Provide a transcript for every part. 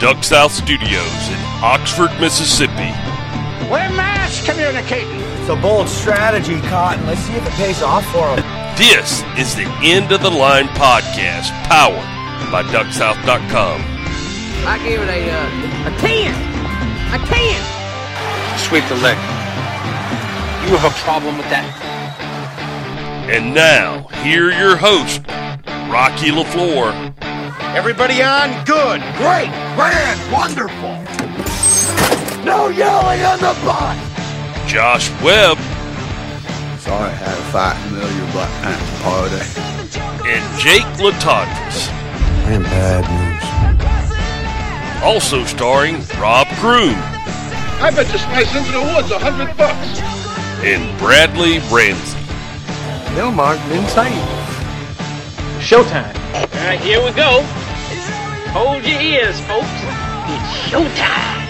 Duck South Studios in Oxford, Mississippi. We're mass communicating. It's a bold strategy, Cotton. Let's see if it pays off for them. This is the End of the Line podcast, powered by DuckSouth.com. I gave it a uh, a ten, a ten. Sweep the leg. You have a problem with that? And now, here your host, Rocky LaFleur. Everybody on? Good. Great. Grand. Wonderful. No yelling on the bus. Josh Webb Sorry I had a fight in the middle of your Black Panther party. and Jake Latondras. I am bad news. Also starring Rob Croom I bet you slice into the woods a hundred bucks. and Bradley Ramsey. Bill Mark insane. Showtime. All right, here we go. Hold your ears, folks. It's showtime.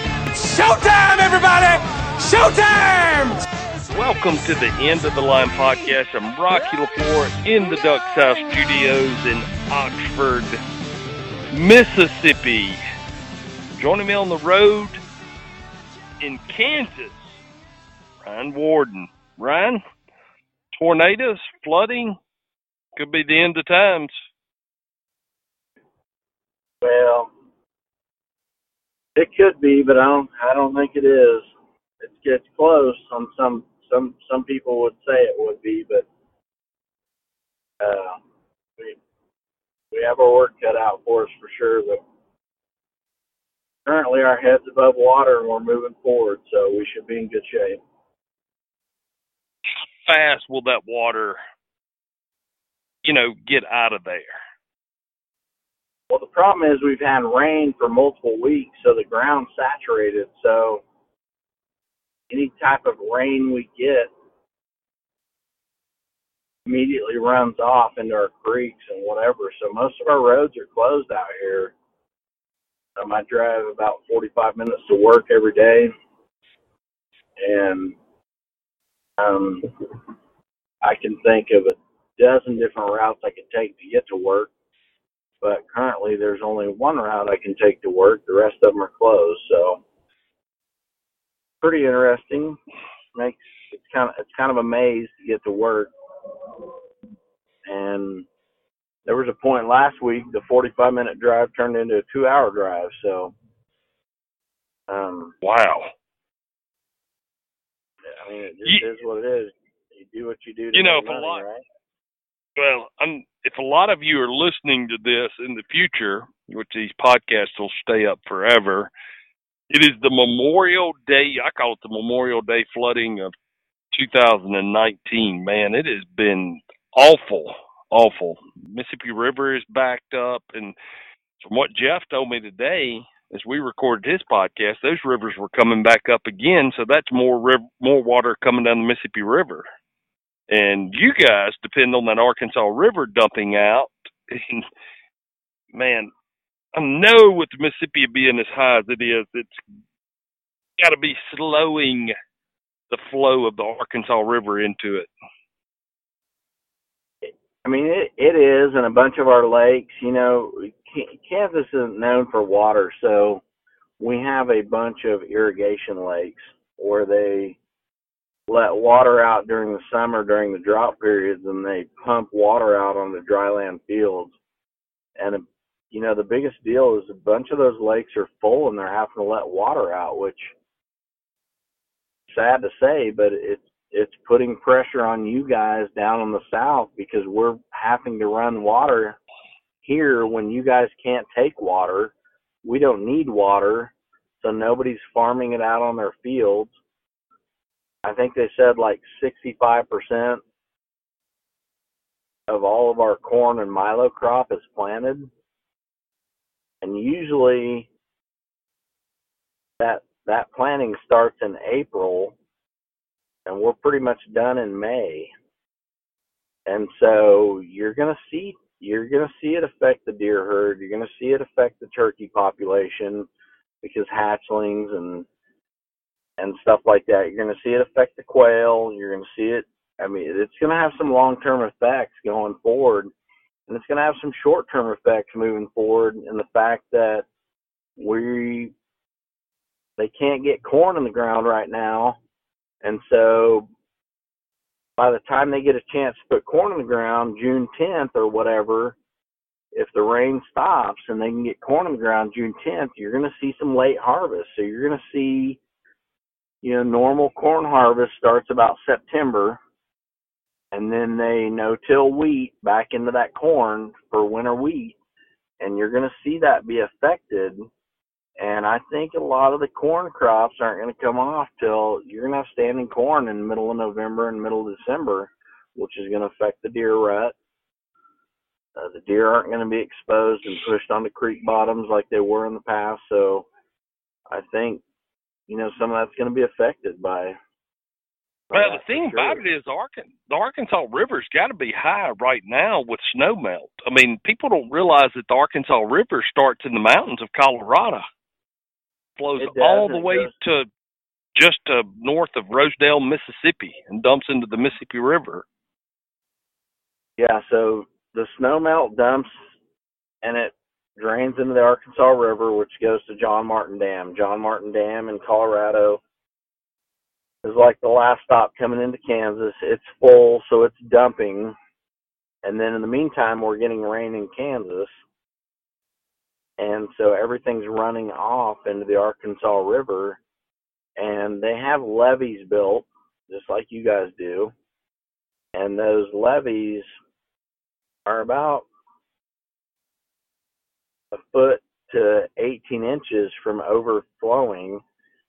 Showtime, everybody. Showtime. Welcome to the End of the Line podcast. I'm Rocky LaFleur in the Duck South Studios in Oxford, Mississippi. Joining me on the road in Kansas, Ryan Warden. Ryan, tornadoes, flooding, could be the end of times. Well, it could be, but I don't. I don't think it is. It's it's close. Some some some some people would say it would be, but uh, we we have our work cut out for us for sure. But currently, our heads above water and we're moving forward, so we should be in good shape. How Fast will that water, you know, get out of there? Well, the problem is we've had rain for multiple weeks, so the ground's saturated. So any type of rain we get immediately runs off into our creeks and whatever. So most of our roads are closed out here. Um, I drive about 45 minutes to work every day, and um, I can think of a dozen different routes I could take to get to work but currently there's only one route I can take to work. The rest of them are closed. So pretty interesting. Makes it's kind of it's kind of a maze to get to work. And there was a point last week the 45 minute drive turned into a two hour drive. So um, Wow. I mean it just Ye- is what it is. You do what you do. To You know, if a lot- right? Well, I'm, if a lot of you are listening to this in the future, which these podcasts will stay up forever, it is the Memorial Day. I call it the Memorial Day flooding of 2019. Man, it has been awful, awful. Mississippi River is backed up, and from what Jeff told me today, as we recorded his podcast, those rivers were coming back up again. So that's more riv- more water coming down the Mississippi River and you guys depend on that Arkansas River dumping out. And man, I know with the Mississippi being as high as it is, it's got to be slowing the flow of the Arkansas River into it. I mean, it, it is, and a bunch of our lakes. You know, Kansas isn't known for water, so we have a bunch of irrigation lakes where they let water out during the summer during the drought periods, and they pump water out on the dryland fields. And you know, the biggest deal is a bunch of those lakes are full, and they're having to let water out, which sad to say, but it's it's putting pressure on you guys down in the south because we're having to run water here when you guys can't take water. We don't need water, so nobody's farming it out on their fields. I think they said like 65% of all of our corn and milo crop is planted. And usually that that planting starts in April and we're pretty much done in May. And so you're going to see you're going to see it affect the deer herd. You're going to see it affect the turkey population because hatchlings and and stuff like that. You're going to see it affect the quail. You're going to see it. I mean, it's going to have some long-term effects going forward, and it's going to have some short-term effects moving forward. In the fact that we they can't get corn in the ground right now, and so by the time they get a chance to put corn in the ground, June 10th or whatever, if the rain stops and they can get corn in the ground June 10th, you're going to see some late harvest. So you're going to see, you know, normal corn harvest starts about September, and then they no-till wheat back into that corn for winter wheat, and you're going to see that be affected. And I think a lot of the corn crops aren't going to come off till you're going to have standing corn in the middle of November and middle of December, which is going to affect the deer rut uh, the deer aren't going to be exposed and pushed onto creek bottoms like they were in the past. So I think, you know, some of that's going to be affected by. by well, the thing sure. about it is, the Arkansas River's got to be high right now with snow melt. I mean, people don't realize that the Arkansas River starts in the mountains of Colorado, flows all the way to just to north of Rosedale, Mississippi, and dumps into the Mississippi River. Yeah, so the snow melt dumps and it drains into the Arkansas River, which goes to John Martin Dam. John Martin Dam in Colorado is like the last stop coming into Kansas. It's full, so it's dumping. And then in the meantime, we're getting rain in Kansas. And so everything's running off into the Arkansas River. And they have levees built, just like you guys do. And those levees are about a foot to 18 inches from overflowing.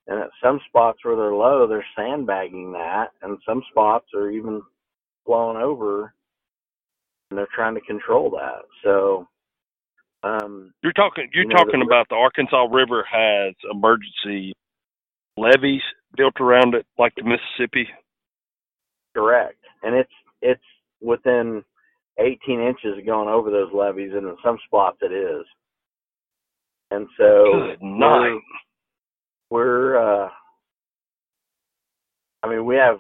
And at some spots where they're low, they're sandbagging that, and some spots are even flowing over, and they're trying to control that. So, um, you're talking you're you know, talking the, about the Arkansas River has emergency levees built around it, like the Mississippi. Correct, and it's it's within 18 inches going over those levees, and in some spots it is. And so night. We're, we're uh, I mean, we have,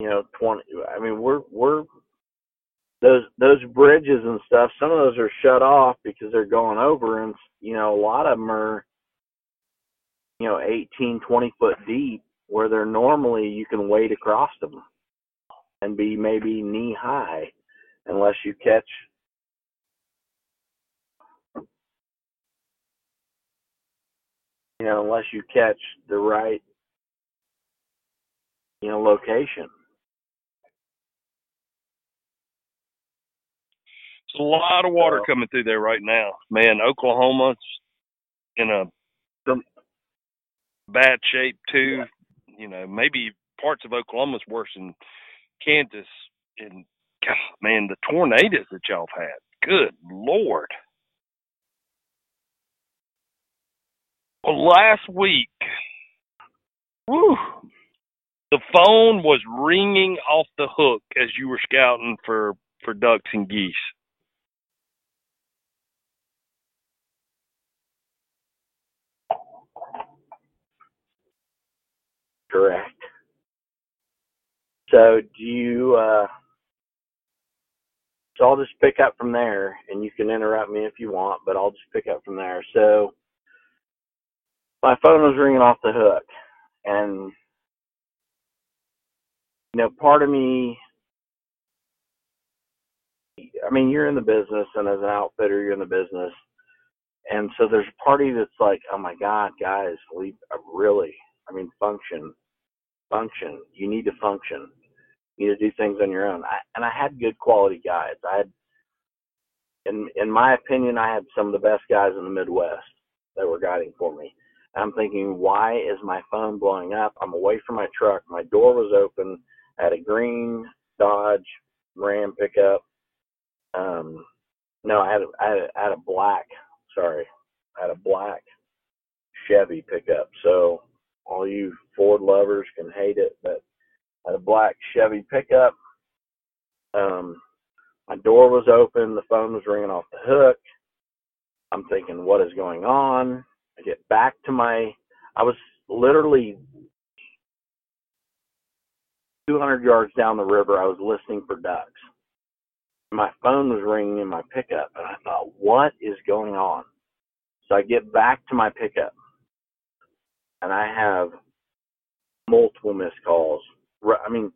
you know, 20. I mean, we're we're those those bridges and stuff. Some of those are shut off because they're going over, and you know, a lot of them are, you know, 18, 20 foot deep, where they're normally you can wade across them and be maybe knee high unless you catch you know unless you catch the right you know location There's a lot of water coming through there right now. Man, Oklahoma's in a bad shape too. You know, maybe parts of Oklahoma's worse than Kansas, and God, man, the tornadoes that y'all have had. Good Lord. Well, last week, whew, the phone was ringing off the hook as you were scouting for for ducks and geese. Correct. So do you uh so I'll just pick up from there and you can interrupt me if you want, but I'll just pick up from there. So my phone was ringing off the hook and you know, part of me I mean, you're in the business and as an outfitter you're in the business. And so there's a party that's like, Oh my God, guys, we really I mean function. Function. You need to function you need to do things on your own. I, and I had good quality guys. I had, in in my opinion, I had some of the best guys in the Midwest that were guiding for me. I'm thinking, why is my phone blowing up? I'm away from my truck. My door was open. I had a green Dodge Ram pickup. Um, no, I had a, I had a, I had a black. Sorry, I had a black Chevy pickup. So all you Ford lovers can hate it, but I had a black Chevy pickup. Um, my door was open. The phone was ringing off the hook. I'm thinking, what is going on? I get back to my, I was literally 200 yards down the river. I was listening for ducks. My phone was ringing in my pickup, and I thought, what is going on? So I get back to my pickup and I have multiple missed calls. I mean,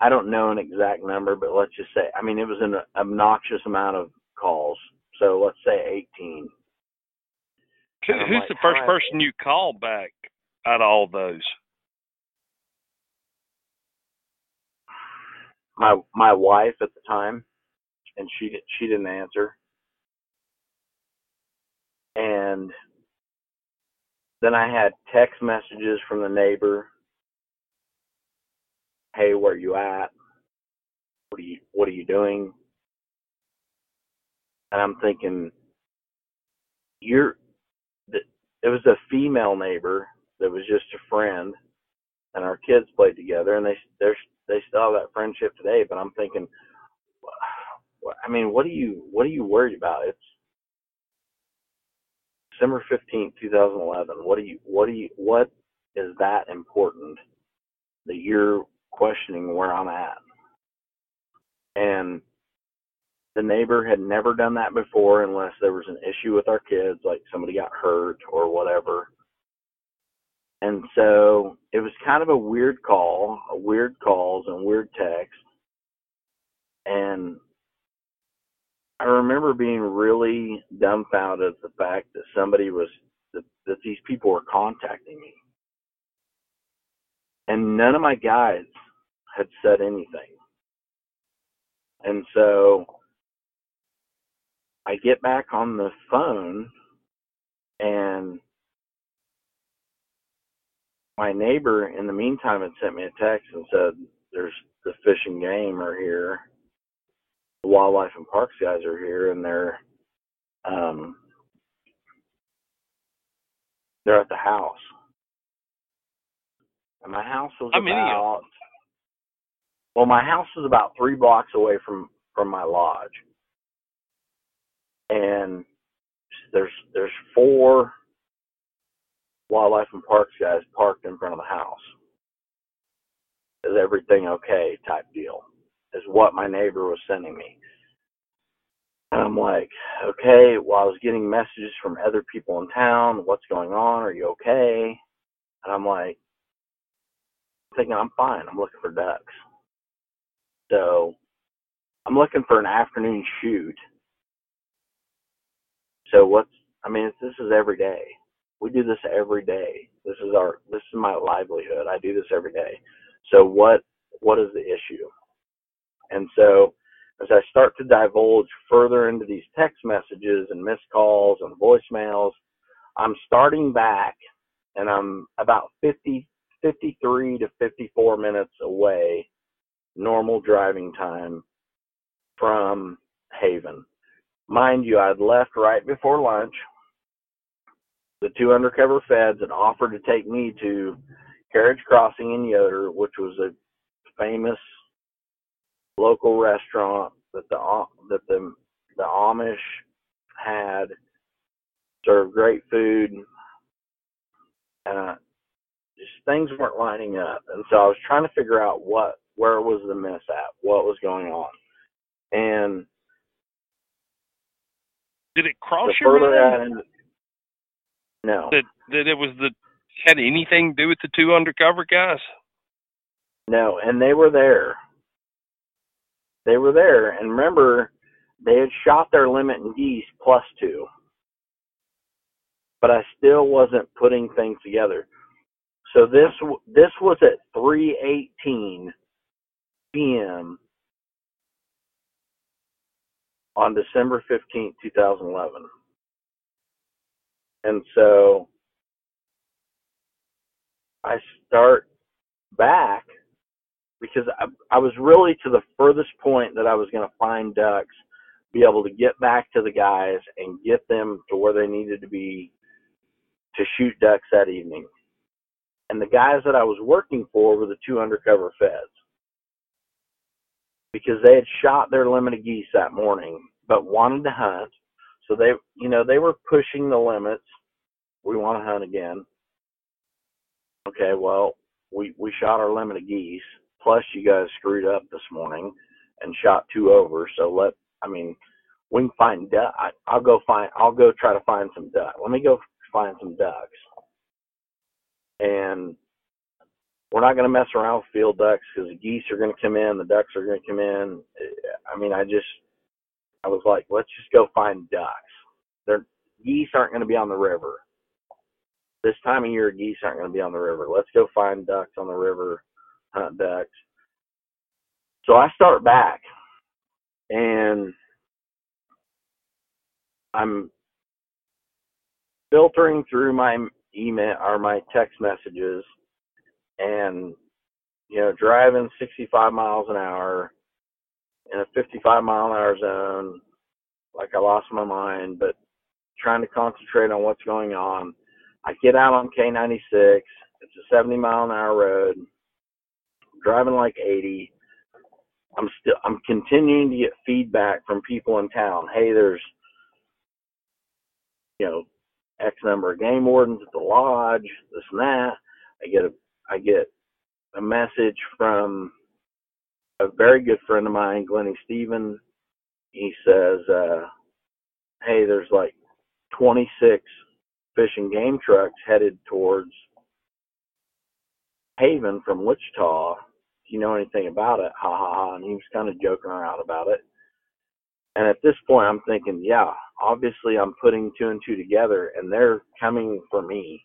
I don't know an exact number, but let's just say, I mean, it was an obnoxious amount of calls. So let's say 18. Who, who's like, the first person you call back out of all those? My my wife at the time, and she she didn't answer. And then I had text messages from the neighbor. Hey, where are you at? What are you What are you doing? And I'm thinking, you're. It was a female neighbor that was just a friend, and our kids played together, and they they're they still have that friendship today. But I'm thinking, I mean, what are you What are you worried about? It's December fifteenth, two thousand eleven. What are you What are you What is that important that you're questioning where I'm at? And the neighbor had never done that before unless there was an issue with our kids, like somebody got hurt or whatever. And so it was kind of a weird call, a weird calls and weird text. And I remember being really dumbfounded at the fact that somebody was that, that these people were contacting me. And none of my guides had said anything. And so I get back on the phone and my neighbor in the meantime had sent me a text and said there's the fish and game are here. The wildlife and parks guys are here and they're um they're at the house. And my house was How about well my house was about three blocks away from from my lodge. And there's there's four wildlife and parks guys parked in front of the house. Is everything okay? Type deal is what my neighbor was sending me. And I'm like, okay. Well, I was getting messages from other people in town. What's going on? Are you okay? And I'm like, thinking I'm fine. I'm looking for ducks. So I'm looking for an afternoon shoot. So what's? I mean, this is every day. We do this every day. This is our. This is my livelihood. I do this every day. So what? What is the issue? And so as I start to divulge further into these text messages and missed calls and voicemails, I'm starting back and I'm about 50, 53 to 54 minutes away, normal driving time from Haven. Mind you, I'd left right before lunch. The two undercover feds had offered to take me to Carriage Crossing in Yoder, which was a famous local restaurant that the that the the Amish had served great food. Uh, just things weren't lining up, and so I was trying to figure out what where was the mess at, what was going on, and Did it cross the your mind no, that that it was the had anything to do with the two undercover guys? no, and they were there. They were there, and remember, they had shot their limit in geese plus two, but I still wasn't putting things together. So this this was at 3:18 p.m. on December 15th, 2011. And so I start back because I, I was really to the furthest point that I was going to find ducks, be able to get back to the guys and get them to where they needed to be to shoot ducks that evening. And the guys that I was working for were the two undercover feds because they had shot their limited geese that morning but wanted to hunt. So they, you know, they were pushing the limits. We want to hunt again. Okay, well, we we shot our limited geese. Plus, you guys screwed up this morning and shot two over. So let, I mean, we can find duck. I'll go find. I'll go try to find some duck. Let me go find some ducks. And we're not going to mess around with field ducks because the geese are going to come in, the ducks are going to come in. I mean, I just, I was like, let's just go find ducks. They're, geese aren't going to be on the river. This time of year, geese aren't going to be on the river. Let's go find ducks on the river, hunt ducks. So I start back and I'm filtering through my email or my text messages and you know driving 65 miles an hour in a 55 mile an hour zone like I lost my mind but trying to concentrate on what's going on. I get out on K96 it's a 70 mile an hour road. Driving like 80 I'm still I'm continuing to get feedback from people in town. Hey there's you know X number of game wardens at the lodge, this and that. I get a I get a message from a very good friend of mine, Glennie Stevens, He says, uh, hey, there's like 26 fishing game trucks headed towards Haven from Wichita. Do you know anything about it? Ha ha ha. And he was kind of joking around about it. And at this point, I'm thinking, yeah, obviously I'm putting two and two together and they're coming for me.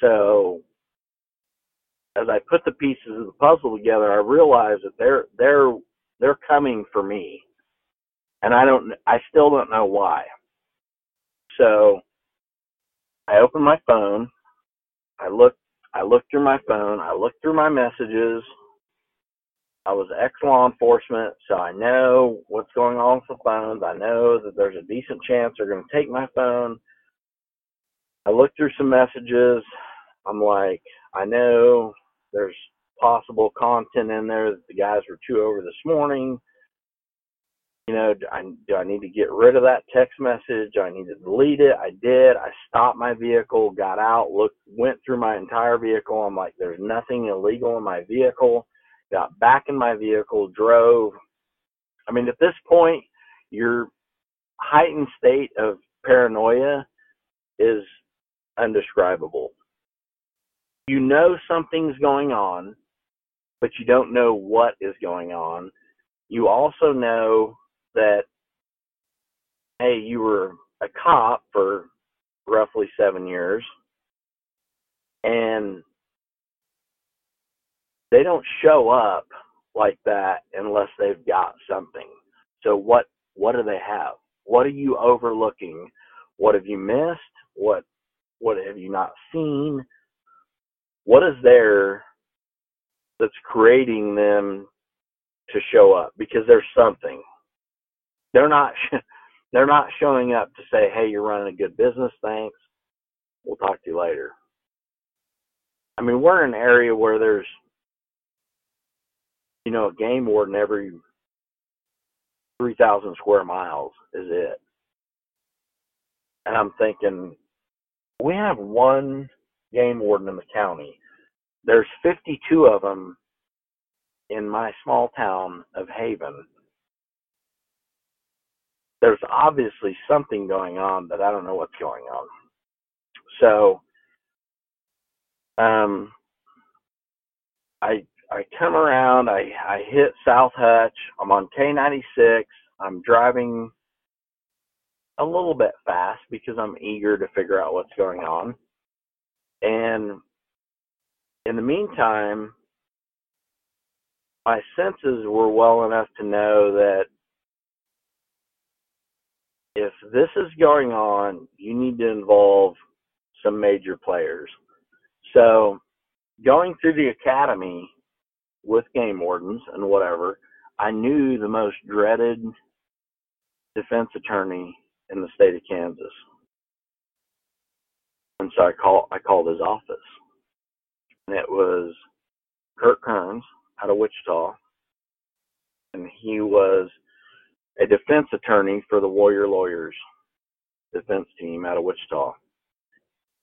So as I put the pieces of the puzzle together, I realize that they're they're they're coming for me. And I don't I still don't know why. So I open my phone, I look I look through my phone, I look through my messages, I was ex law enforcement, so I know what's going on with the phones. I know that there's a decent chance they're going to take my phone. I looked through some messages. I'm like, I know there's possible content in there that the guys were too over this morning. You know, do I, do I need to get rid of that text message? Do I need to delete it? I did. I stopped my vehicle, got out, looked, went through my entire vehicle. I'm like, there's nothing illegal in my vehicle got back in my vehicle, drove. I mean, at this point, your heightened state of paranoia is undescribable. You know something's going on, but you don't know what is going on. You also know that, hey, you were a cop for roughly seven years, and they don't show up like that unless they've got something. So what what do they have? What are you overlooking? What have you missed? What what have you not seen? What is there that's creating them to show up? Because there's something. They're not they're not showing up to say, "Hey, you're running a good business, thanks. We'll talk to you later." I mean, we're in an area where there's you know, a game warden every 3,000 square miles is it. And I'm thinking, we have one game warden in the county. There's 52 of them in my small town of Haven. There's obviously something going on, but I don't know what's going on. So, um, I I come around, I, I hit South Hutch. I'm on K96. I'm driving a little bit fast because I'm eager to figure out what's going on. And in the meantime, my senses were well enough to know that if this is going on, you need to involve some major players. So going through the academy, with game wardens and whatever, I knew the most dreaded defense attorney in the state of Kansas. And so I call I called his office. And it was Kurt Kerns out of Wichita. And he was a defense attorney for the Warrior Lawyers defense team out of Wichita.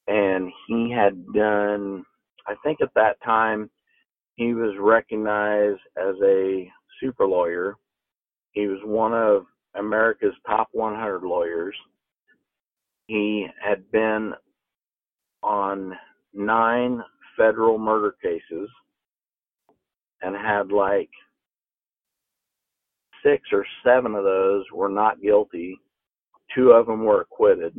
And he had done I think at that time he was recognized as a super lawyer. He was one of America's top 100 lawyers. He had been on nine federal murder cases and had like six or seven of those were not guilty. Two of them were acquitted.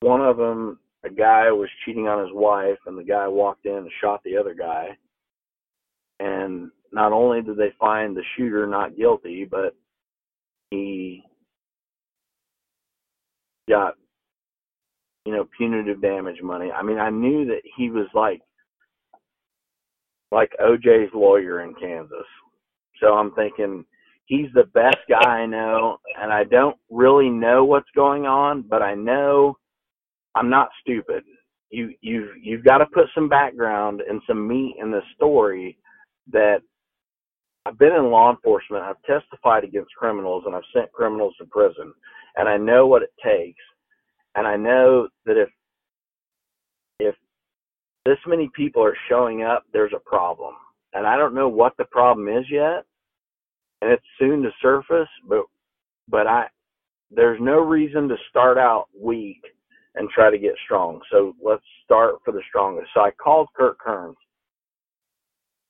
One of them, a guy was cheating on his wife, and the guy walked in and shot the other guy. And not only did they find the shooter not guilty, but he got, you know, punitive damage money. I mean, I knew that he was like, like OJ's lawyer in Kansas. So I'm thinking he's the best guy I know, and I don't really know what's going on, but I know I'm not stupid. You you've you've got to put some background and some meat in the story that I've been in law enforcement. I've testified against criminals and I've sent criminals to prison, and I know what it takes. And I know that if if this many people are showing up, there's a problem. And I don't know what the problem is yet, and it's soon to surface. But but I there's no reason to start out weak and try to get strong. So let's start for the strongest. So I called Kurt Kerns,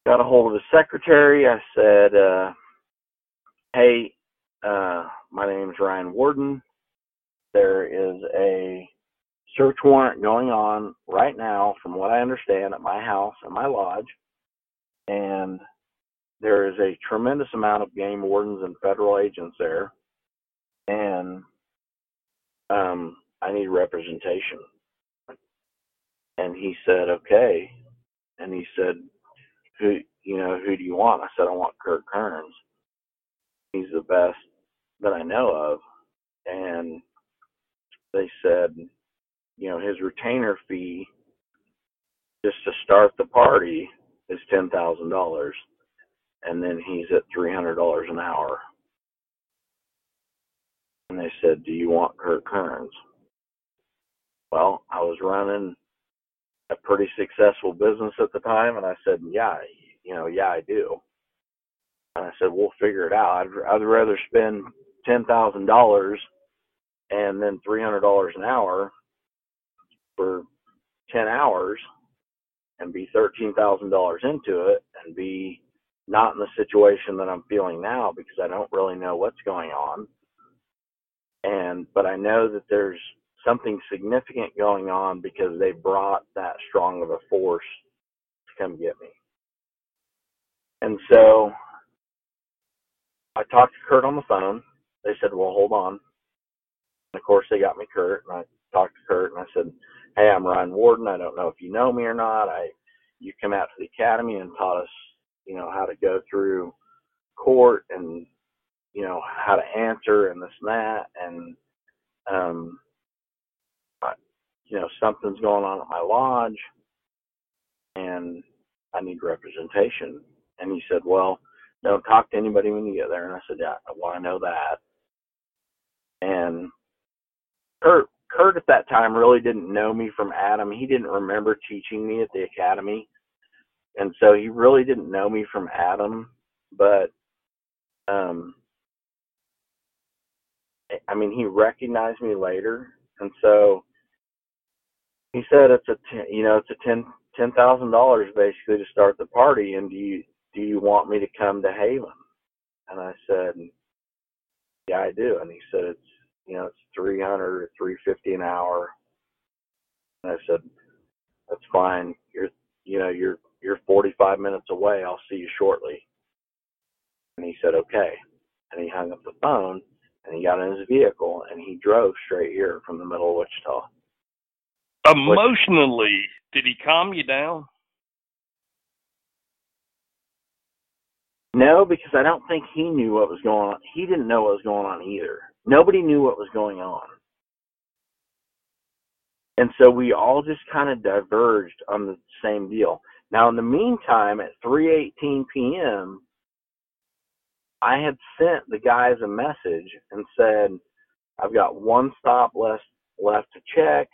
got a hold of his secretary. I said, uh, "Hey, uh, my name is Ryan Warden. There is a search warrant going on right now, from what I understand, at my house and my lodge, and." there is a tremendous amount of game wardens and federal agents there, and um, I need representation. And he said, okay. And he said, who, you know, who do you want? I said, I want Kurt Kerns. He's the best that I know of. And they said, you know, his retainer fee just to start the party is ten thousand dollars and then he's at three hundred dollars an hour. And they said, "Do you want Kurt Kerns?" Well, I was running a pretty successful business at the time, and I said, "Yeah, you know, yeah, I do." And I said, "We'll figure it out. I'd, I'd rather spend ten thousand dollars and then three hundred dollars an hour for ten hours and be thirteen thousand dollars into it and be not in the situation that I'm feeling now because I don't really know what's going on. And but I know that there's something significant going on because they brought that strong of a force to come get me. And so I talked to Kurt on the phone. They said, "Well, hold on." And of course, they got me Kurt, and I talked to Kurt, and I said, "Hey, I'm Ryan Warden. I don't know if you know me or not. I you come out to the academy and taught us you know, how to go through court and, you know, how to answer and this and that. And, um, I, you know, something's going on at my lodge and I need representation. And he said, well, don't talk to anybody when you get there. And I said, yeah, well, I know that. And Kurt, Kurt at that time really didn't know me from Adam. He didn't remember teaching me at the academy and so he really didn't know me from Adam, but um, I mean, he recognized me later, and so he said it's a ten, you know it's a ten ten thousand dollars basically to start the party, and do you do you want me to come to Haven? And I said, yeah, I do. And he said it's you know it's three hundred or three fifty an hour. And I said, that's fine. You're you know you're you're 45 minutes away. I'll see you shortly. And he said, okay. And he hung up the phone and he got in his vehicle and he drove straight here from the middle of Wichita. Emotionally, did he calm you down? No, because I don't think he knew what was going on. He didn't know what was going on either. Nobody knew what was going on. And so we all just kind of diverged on the same deal. Now, in the meantime, at 3:18 p.m., I had sent the guys a message and said, "I've got one stop left left to check."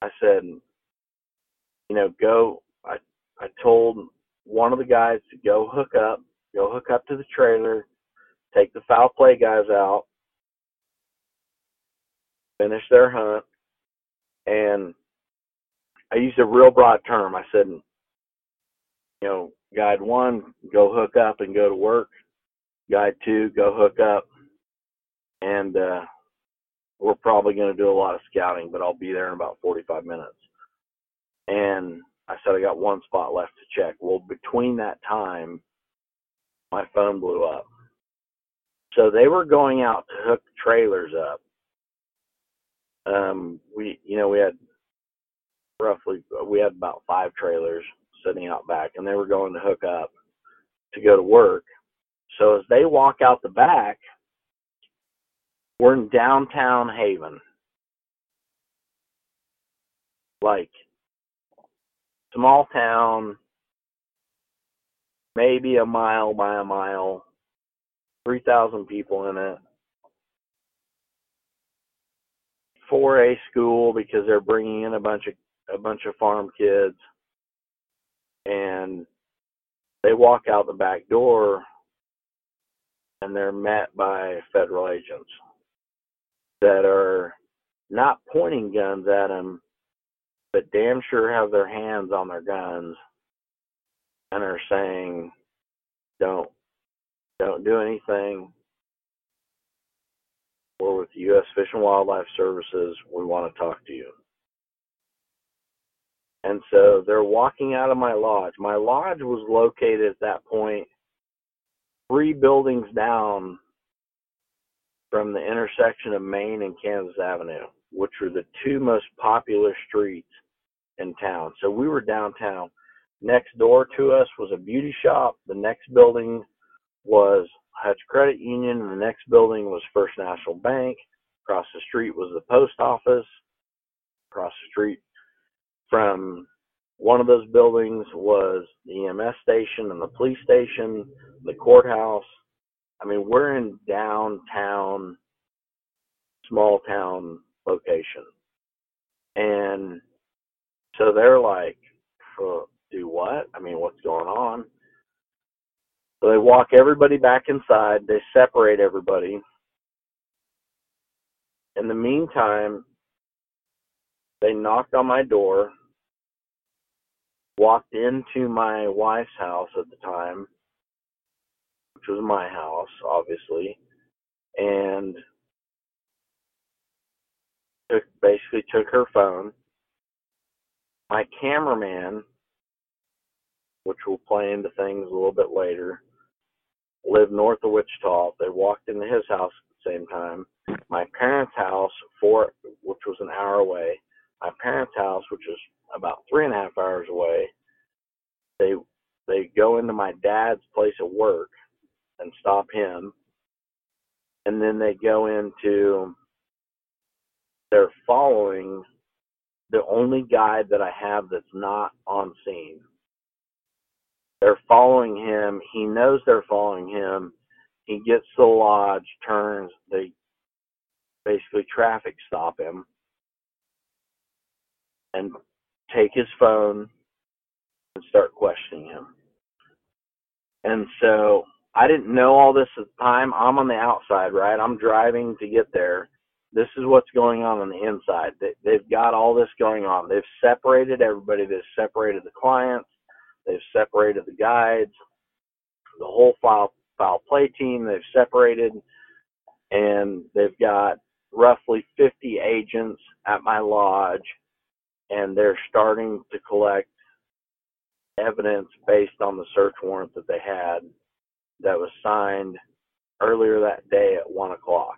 I said, "You know, go." I I told one of the guys to go hook up, go hook up to the trailer, take the Fowl Play guys out, finish their hunt, and I used a real broad term. I said, you know, guide one, go hook up and go to work. Guide two, go hook up. And uh, we're probably going to do a lot of scouting, but I'll be there in about 45 minutes. And I said, I got one spot left to check. Well, between that time, my phone blew up. So they were going out to hook trailers up. Um, we, you know, we had roughly, we had about five trailers sitting out back, and they were going to hook up to go to work. So as they walk out the back, we're in downtown Haven. Like small town, maybe a mile by a mile, 3,000 people in it. 4A school because they're bringing in a bunch of a bunch of farm kids. And they walk out the back door and they're met by federal agents that are not pointing guns at them but damn sure have their hands on their guns and are saying don't don't do anything we're with the U.S. Fish and Wildlife Services. We want to talk to you. And so they're walking out of my lodge. My lodge was located at that point three buildings down from the intersection of Main and Kansas Avenue, which were the two most popular streets in town. So we were downtown. Next door to us was a beauty shop. The next building was Hutch Credit Union. The next building was First National Bank. Across the street was the post office. Across the street from one of those buildings was the EMS station and the police station, the courthouse. I mean, we're in downtown, small town location. And so they're like, do what? I mean, what's going on? So they walk everybody back inside. They separate everybody. In the meantime, they knocked on my door, walked into my wife's house at the time, which was my house, obviously, and took, basically took her phone. My cameraman, which will play into things a little bit later, lived north of Wichita. They walked into his house at the same time. My parents' house, for which was an hour away. My parents' house, which was about three and a half hours away. They they go into my dad's place of work and stop him, and then they go into. They're following the only guide that I have that's not on scene they're following him. He knows they're following him. He gets to the lodge, turns. They basically traffic stop him and take his phone and start questioning him. And so I didn't know all this at the time. I'm on the outside, right? I'm driving to get there. This is what's going on on the inside. They, they've got all this going on. They've separated everybody. They've separated the clients. They've separated the guides, the whole foul foul play team. They've separated, and they've got roughly 50 agents at my lodge, and they're starting to collect evidence based on the search warrant that they had that was signed earlier that day at one o'clock.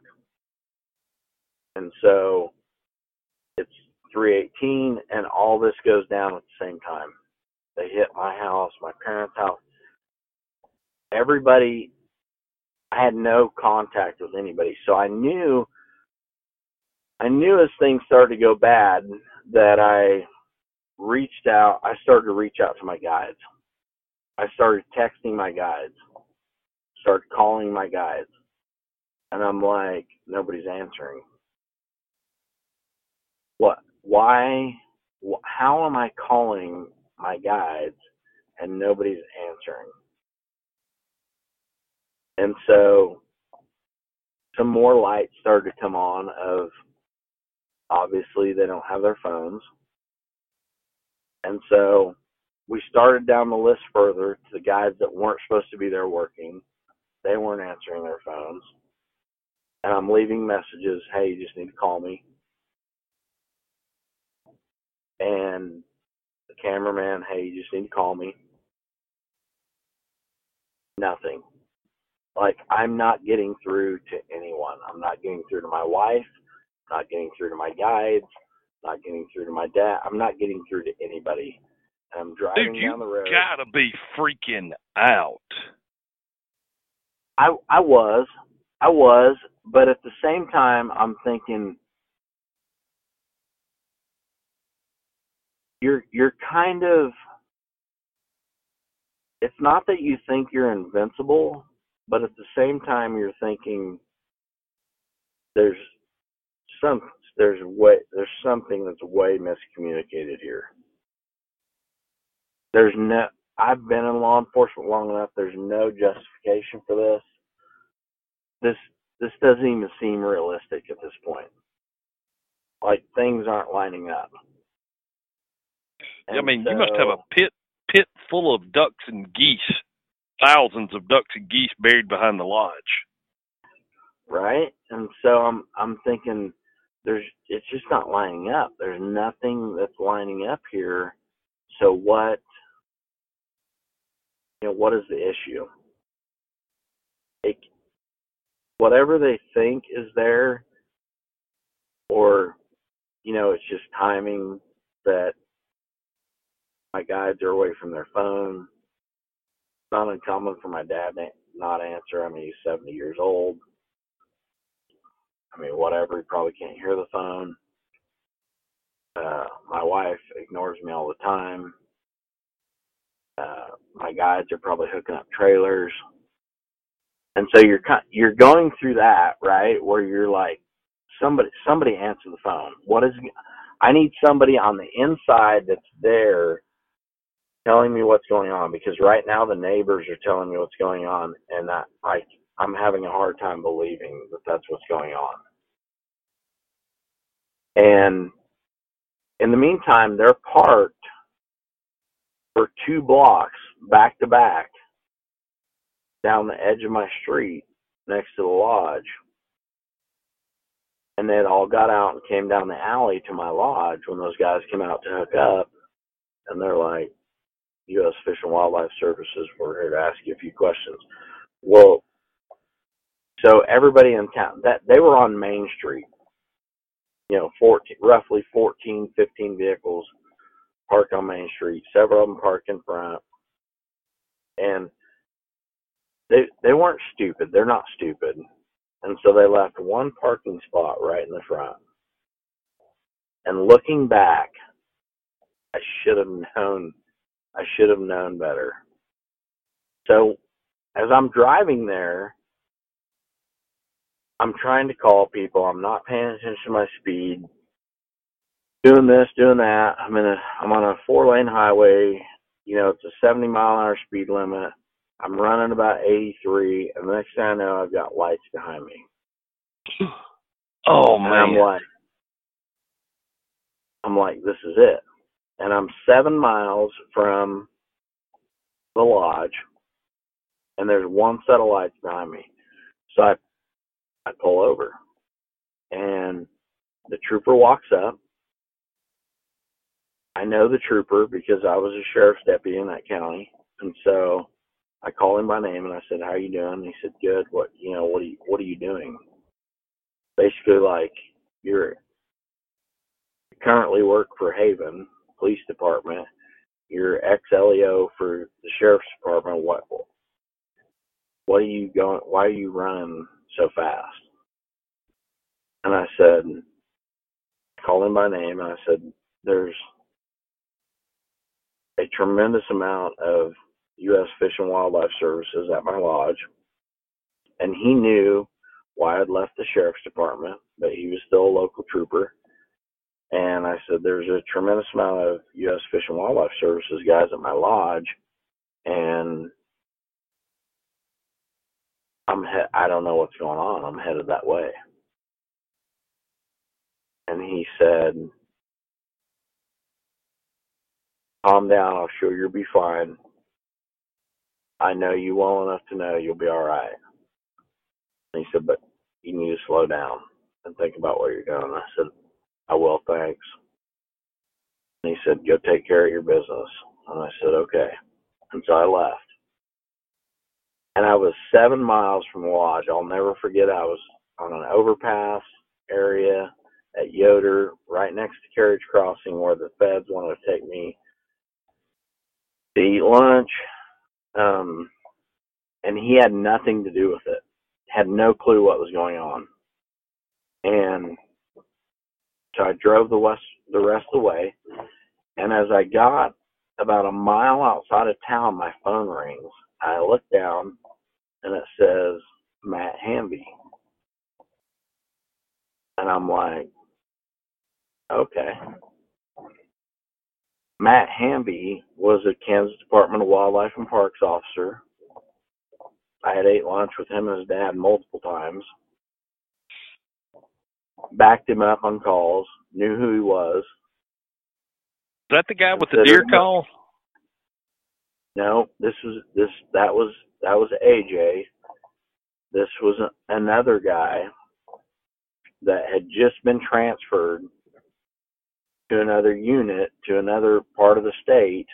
And so it's 318 and all this goes down at the same time. They hit my house, my parents' house. Everybody, I had no contact with anybody. So I knew, I knew as things started to go bad that I reached out, I started to reach out to my guides. I started texting my guides, started calling my guides. And I'm like, nobody's answering. What? Why? How am I calling my guides and nobody's answering. And so some more lights started to come on of obviously they don't have their phones. And so we started down the list further to the guys that weren't supposed to be there working. They weren't answering their phones. And I'm leaving messages, hey, you just need to call me. And cameraman, hey, you just need to call me. Nothing. Like, I'm not getting through to anyone. I'm not getting through to my wife, not getting through to my guides, not getting through to my dad. I'm not getting through to anybody. I'm driving Dude, down the road. you gotta be freaking out. I I was, I was, but at the same time, I'm thinking you're you're kind of. It's not that you think you're invincible, but at the same time, you're thinking there's some there's way there's something that's way miscommunicated here. There's no I've been in law enforcement long enough. There's no justification for this. This this doesn't even seem realistic at this point. Like things aren't lining up. I And mean, you must have a pit pit full of ducks and geese, thousands of ducks and geese buried behind the lodge. right? And so I'm I'm thinking there's it's just not lining up. There's nothing that's lining up here. So what you know, what is the issue? It, whatever they think is there or you know, it's just timing that my guides are away from their phone. It's not uncommon for my dad not answer. I mean, he's 70 years old. I mean, whatever. He probably can't hear the phone. Uh, my wife ignores me all the time. Uh, my guides are probably hooking up trailers, and so you're you're going through that right where you're like, somebody somebody answer the phone. What is? I need somebody on the inside that's there telling me what's going on because right now the neighbors are telling me what's going on, and I, I I'm having a hard time believing that that's what's going on. And in the meantime, they're parked for two blocks back to back down the edge of my street next to the lodge. And they all got out and came down the alley to my lodge when those guys came out to hook up. And they're like, U.S. Fish and Wildlife Services, we're here to ask you a few questions. Well, so everybody in town, that they were on Main Street, you know, 14, roughly 14, 15 vehicles parked on Main Street, several of them parked in front. And they they weren't stupid. They're not stupid. And so they left one parking spot right in the front. And looking back, I should have known I should have known better. So as I'm driving there, I'm trying to call people. I'm not paying attention to my speed. Doing this, doing that. I'm in a I'm on a four lane highway. You know, it's a 70 mile an hour speed limit. I'm running about 83, and the next thing I know, I've got lights behind me. Oh And I'm like, I'm like, this is it. And I'm seven miles from the lodge, and there's one set of lights behind me. So I, I pull over, and the trooper walks up. I know the trooper because I was a sheriff's deputy in that county, and so I call him by name and I said, "How are you doing?" And he said, "Good. What you know? What are you What are you doing?" Basically, like you're currently work for Haven Police Department. You're ex LEO for the Sheriff's Department. What What are you going? Why are you running so fast? And I said, called him by name, and I said, "There's a tremendous amount of U.S. Fish and Wildlife Services at my lodge, and he knew why I'd left the sheriff's department, but he was still a local trooper. And I said, "There's a tremendous amount of U.S. Fish and Wildlife Services guys at my lodge, and I'm he- I don't know what's going on. I'm headed that way. And he said, Calm down, I'm sure you'll be fine. I know you well enough to know you'll be all right. And he said, But you need to slow down and think about where you're going. I said, I will, thanks. And he said, Go take care of your business. And I said, Okay. And so I left. And I was seven miles from the lodge. I'll never forget I was on an overpass area at Yoder, right next to Carriage Crossing, where the feds wanted to take me to eat lunch. Um, and he had nothing to do with it. Had no clue what was going on. And so I drove the west the rest of the way. And as I got about a mile outside of town, my phone rings. I look down and it says Matt Hamby. And I'm like, okay. Matt Hamby was a Kansas Department of Wildlife and Parks officer. I had ate lunch with him and his dad multiple times. Backed him up on calls, knew who he was. Is that the guy with the deer call? No, this was this that was that was AJ. This was a, another guy that had just been transferred to another unit to another part of the state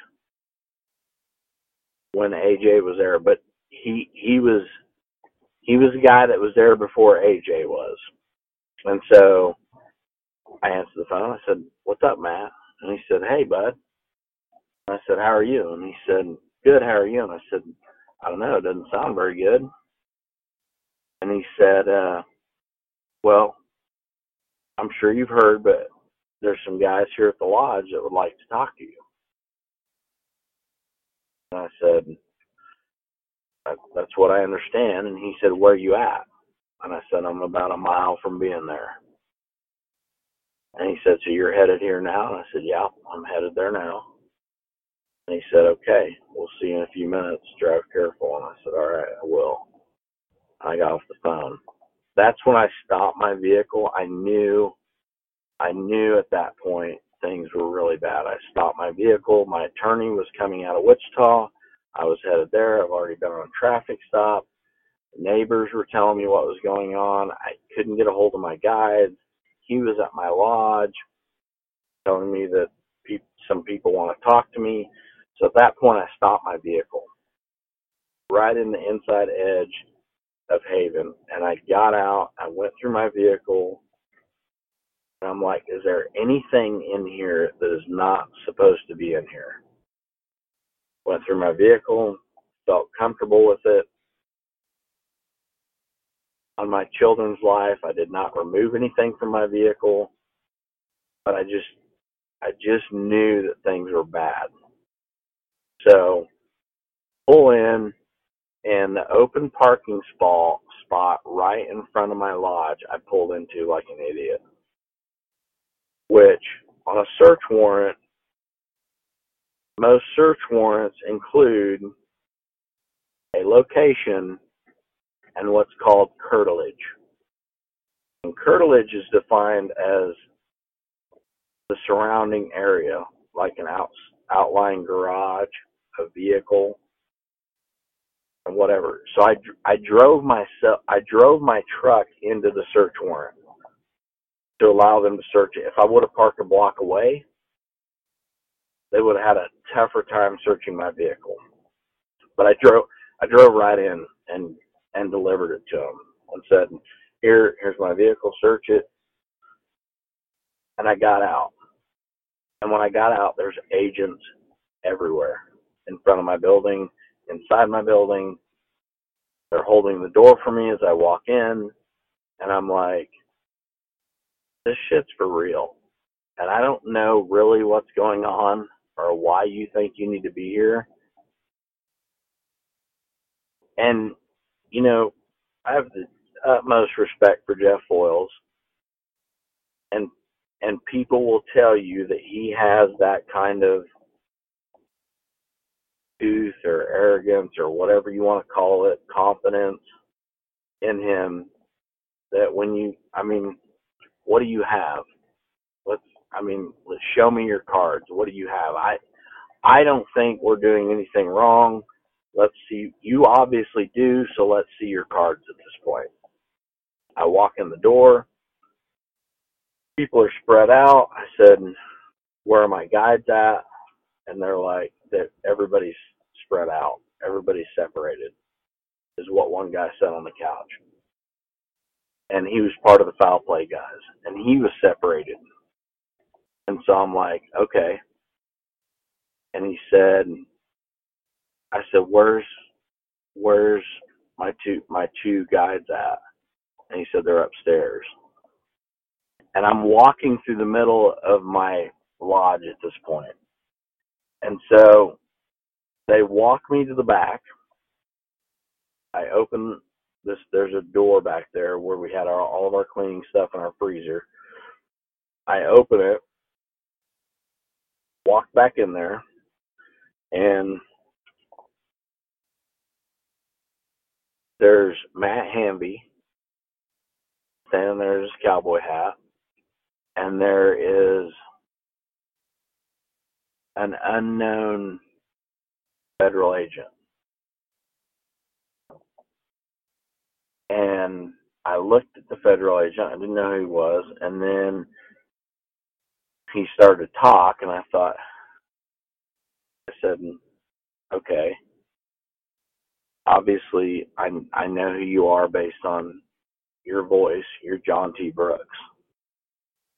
when AJ was there. But he he was he was the guy that was there before AJ was, and so I answered the phone. I said, "What's up, Matt?" And he said, "Hey, bud." I said, "How are you?" And he said, "Good. How are you?" And I said, "I don't know. It doesn't sound very good." And he said, uh, "Well, I'm sure you've heard, but there's some guys here at the lodge that would like to talk to you." And I said, "That's what I understand." And he said, "Where are you at?" And I said, "I'm about a mile from being there." And he said, So you're headed here now? And I said, Yeah, I'm headed there now. And he said, Okay, we'll see you in a few minutes. Drive careful. And I said, All right, I will. I got off the phone. That's when I stopped my vehicle. I knew, I knew at that point things were really bad. I stopped my vehicle. My attorney was coming out of Wichita. I was headed there. I've already been on a traffic stop. Neighbors were telling me what was going on. I couldn't get a hold of my guides he was at my lodge telling me that pe- some people want to talk to me. So at that point, I stopped my vehicle right in the inside edge of Haven. And I got out, I went through my vehicle, and I'm like, is there anything in here that is not supposed to be in here? Went through my vehicle, felt comfortable with it, on my children's life. I did not remove anything from my vehicle, but I just I just knew that things were bad. So pull in and the open parking spot spot right in front of my lodge I pulled into like an idiot. Which on a search warrant most search warrants include a location and what's called curtilage. And curtilage is defined as the surrounding area, like an out, outlying garage, a vehicle, and whatever. So I, I drove myself, I drove my truck into the search warrant to allow them to search it. If I would have parked a block away, they would have had a tougher time searching my vehicle. But I drove, I drove right in and and delivered it to him and said, "Here, here's my vehicle. Search it." And I got out. And when I got out, there's agents everywhere in front of my building, inside my building. They're holding the door for me as I walk in, and I'm like, "This shit's for real." And I don't know really what's going on or why you think you need to be here. And you know, I have the utmost respect for Jeff Foiles, and and people will tell you that he has that kind of youth or arrogance or whatever you want to call it, confidence. in him that when you, I mean, what do you have? Let's, I mean, let's show me your cards. What do you have? I, I don't think we're doing anything wrong. Let's see. You obviously do, so let's see your cards at this point. I walk in the door. People are spread out. I said, "Where are my guides at?" And they're like, "That everybody's spread out. Everybody's separated." Is what one guy said on the couch. And he was part of the Fowl Play guys, and he was separated. And so I'm like, okay. And he said, I said, where's, where's my two, my two guides at? And he said, they're upstairs. And I'm walking through the middle of my lodge at this point. And so they walk me to the back. I open this, there's a door back there where we had our, all of our cleaning stuff in our freezer. I open it, walk back in there, and there's Matt Hamby. Standing there in his cowboy hat, and there is an unknown federal agent. And I looked at the federal agent, I didn't know who he was, and then he started to talk, and I thought, I said, okay, obviously I, I know who you are based on your voice. You're John T. Brooks.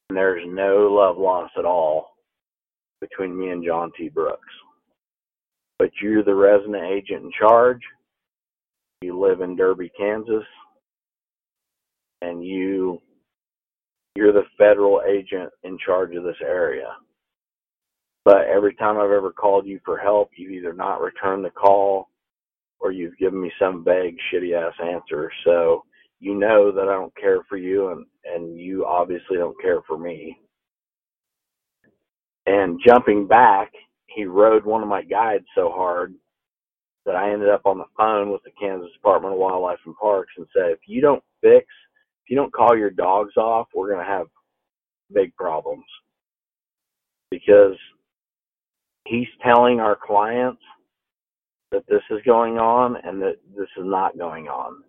And there's no love lost at all between me and John T. Brooks. But you're the resident agent in charge. You live in Derby, Kansas. And you you're the federal agent in charge of this area. But every time I've ever called you for help, you've either not returned the call or you've given me some vague, shitty ass answer. So you know that I don't care for you and, and you obviously don't care for me. And jumping back, he rode one of my guides so hard that I ended up on the phone with the Kansas Department of Wildlife and Parks and said, if you don't fix, if you don't call your dogs off, we're going to have big problems. Because he's telling our clients that this is going on and that this is not going on.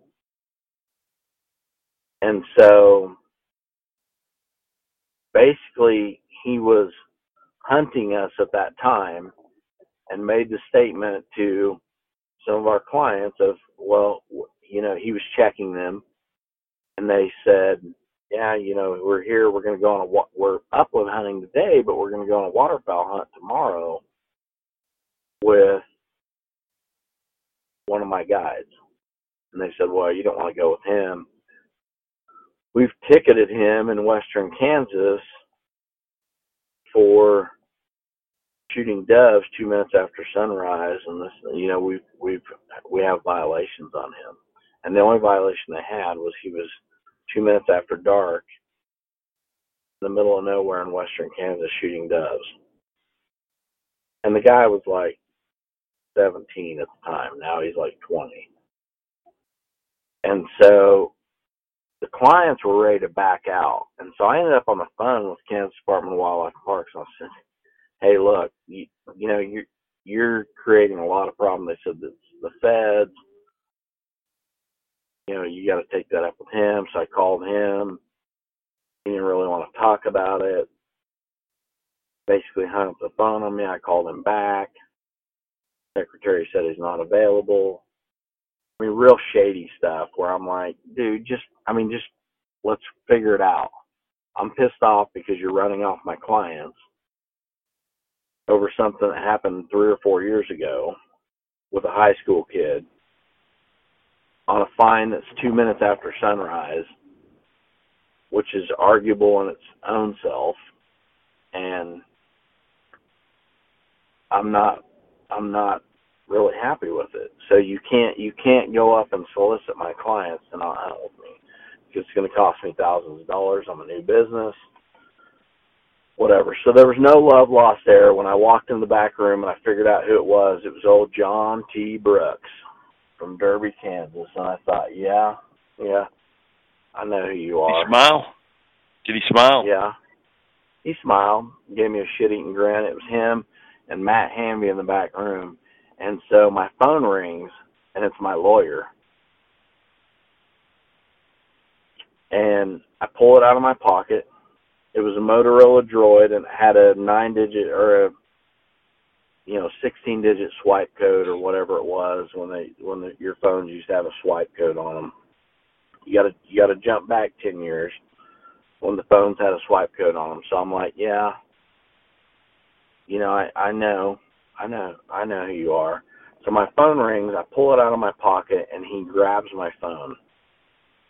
And so basically, he was hunting us at that time and made the statement to some of our clients of, well, you know, he was checking them and they said, yeah, you know, we're here, we're going to go on a, we're upland hunting today, but we're going to go on a waterfowl hunt tomorrow with one of my guides. And they said, well, you don't want to go with him. We've ticketed him in western Kansas for shooting doves two minutes after sunrise, and this, you know, we've we've we have violations on him, and the only violation they had was he was two minutes after dark in the middle of nowhere in western Kansas shooting doves, and the guy was like 17 at the time. Now he's like 20, and so the clients were ready to back out, and so I ended up on the phone with Kansas Department of Wildlife and Parks, and I said hey, look, you, you know, you're you're creating a lot of problems. They said that the feds, you know, you got to take that up with him. So I called him. He didn't really want to talk about it. Basically hung up the phone on me. I called him back. Secretary said he's not available. I mean, real shady stuff where I'm like, dude, just, I mean, just let's figure it out. I'm pissed off because you're running off my clients over something that happened three or four years ago with a high school kid on a fine that's two minutes after sunrise, which is arguable in its own self, and I'm not I'm not really happy with it. So you can't you can't go up and solicit my clients to not with me because it's going to cost me thousands of dollars. I'm a new business whatever. So there was no love lost there. When I walked in the back room and I figured out who it was, it was old John T. Brooks from Derby, Kansas. And I thought, yeah, Yeah. I know who you are. He are. smile? Did he smile? Yeah. He smiled, gave me a shit eating grin. It was him and Matt Hamby in the back room. And so my phone rings and it's my lawyer. And I pull it out of my pocket. It was a Motorola Droid and it had a nine digit or a you know, sixteen digit swipe code or whatever it was when they when the, your phones used to have a swipe code on them. You got to you got to jump back ten years when the phones had a swipe code on them. So I'm like, yeah, you know, I I know, I know, I know who you are. So my phone rings. I pull it out of my pocket, and he grabs my phone.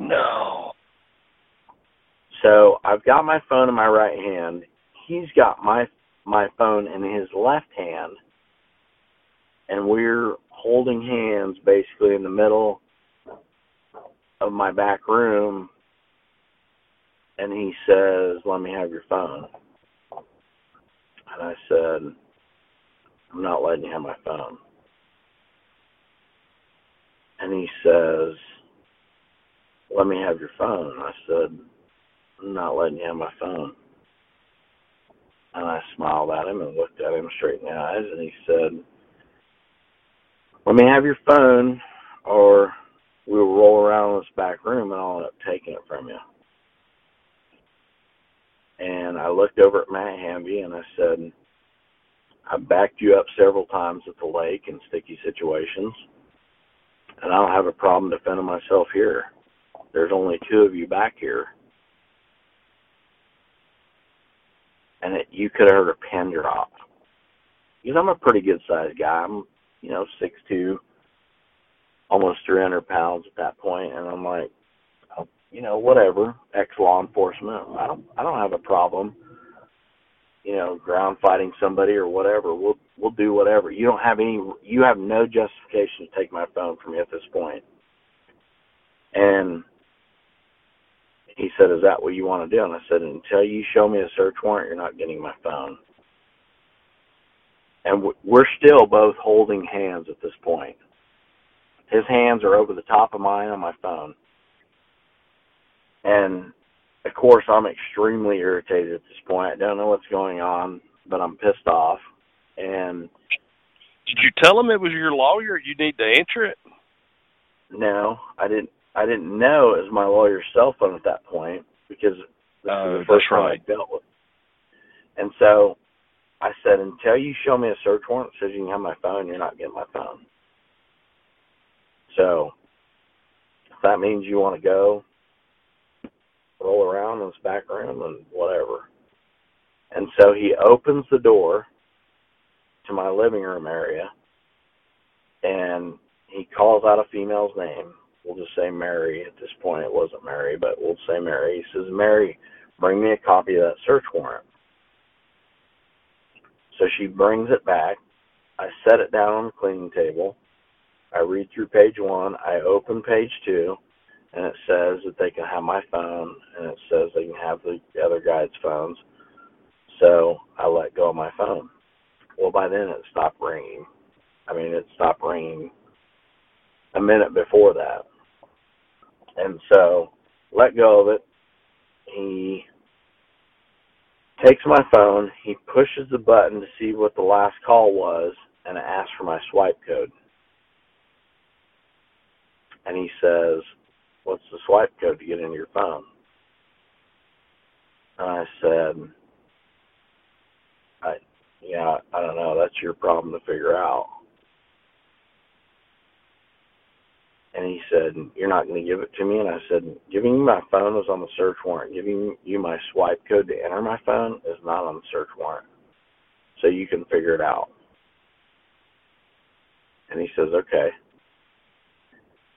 No. So I've got my phone in my right hand. He's got my my phone in his left hand, and we're holding hands basically in the middle of my back room. And he says, "Let me have your phone." And I said, "I'm not letting you have my phone." And he says, "Let me have your phone." I said, "I'm not letting you have my phone." And I smiled at him and looked at him straight in the eyes, and he said, "Let me have your phone, or we'll roll around in this back room, and I'll end up taking it from you." And I looked over at Matt Hamby and I said, I backed you up several times at the lake in sticky situations, and I don't have a problem defending myself here. There's only two of you back here. And it, you could have heard a pin drop. Because I'm a pretty good sized guy. I'm, you know, six two, almost 300 pounds at that point, and I'm like, you know, whatever. Ex law enforcement. I don't, I don't have a problem you know, ground fighting somebody or whatever. We'll we'll do whatever. You don't have any you have no justification to take my phone from me at this point. And he said, Is that what you want to do? And I said, Until you show me a search warrant, you're not getting my phone. And we're still both holding hands at this point. His hands are over the top of mine on my phone. And of course, I'm extremely irritated at this point. I don't know what's going on, but I'm pissed off. And did you tell him it was your lawyer? You need to answer it. No, I didn't. I didn't know it was my lawyer's cell phone at that point because this uh, was the first time right. I dealt with. And so I said, until you show me a search warrant that says you can have my phone, you're not getting my phone. So if that means you want to go, roll around in this room and whatever. And so he opens the door to my living room area and he calls out a female's name. We'll just say Mary at this point. It wasn't Mary, but we'll say Mary. He says, Mary, bring me a copy of that search warrant. So she brings it back. I set it down on the cleaning table. I read through page one. I open page two and it says that they can have my phone, and it says they can have the other guy's phones. So I let go of my phone. Well, by then it stopped ringing. I mean, it stopped ringing a minute before that. And so let go of it. He takes my phone, he pushes the button to see what the last call was, and asks for my swipe code. And he says, what's the swipe code to get into your phone? And I said, I, yeah, I don't know. That's your problem to figure out. And he said, You're not going to give it to me? And I said, Giving you my phone is on the search warrant. Giving you my swipe code to enter my phone is not on the search warrant. So you can figure it out. And he says, Okay.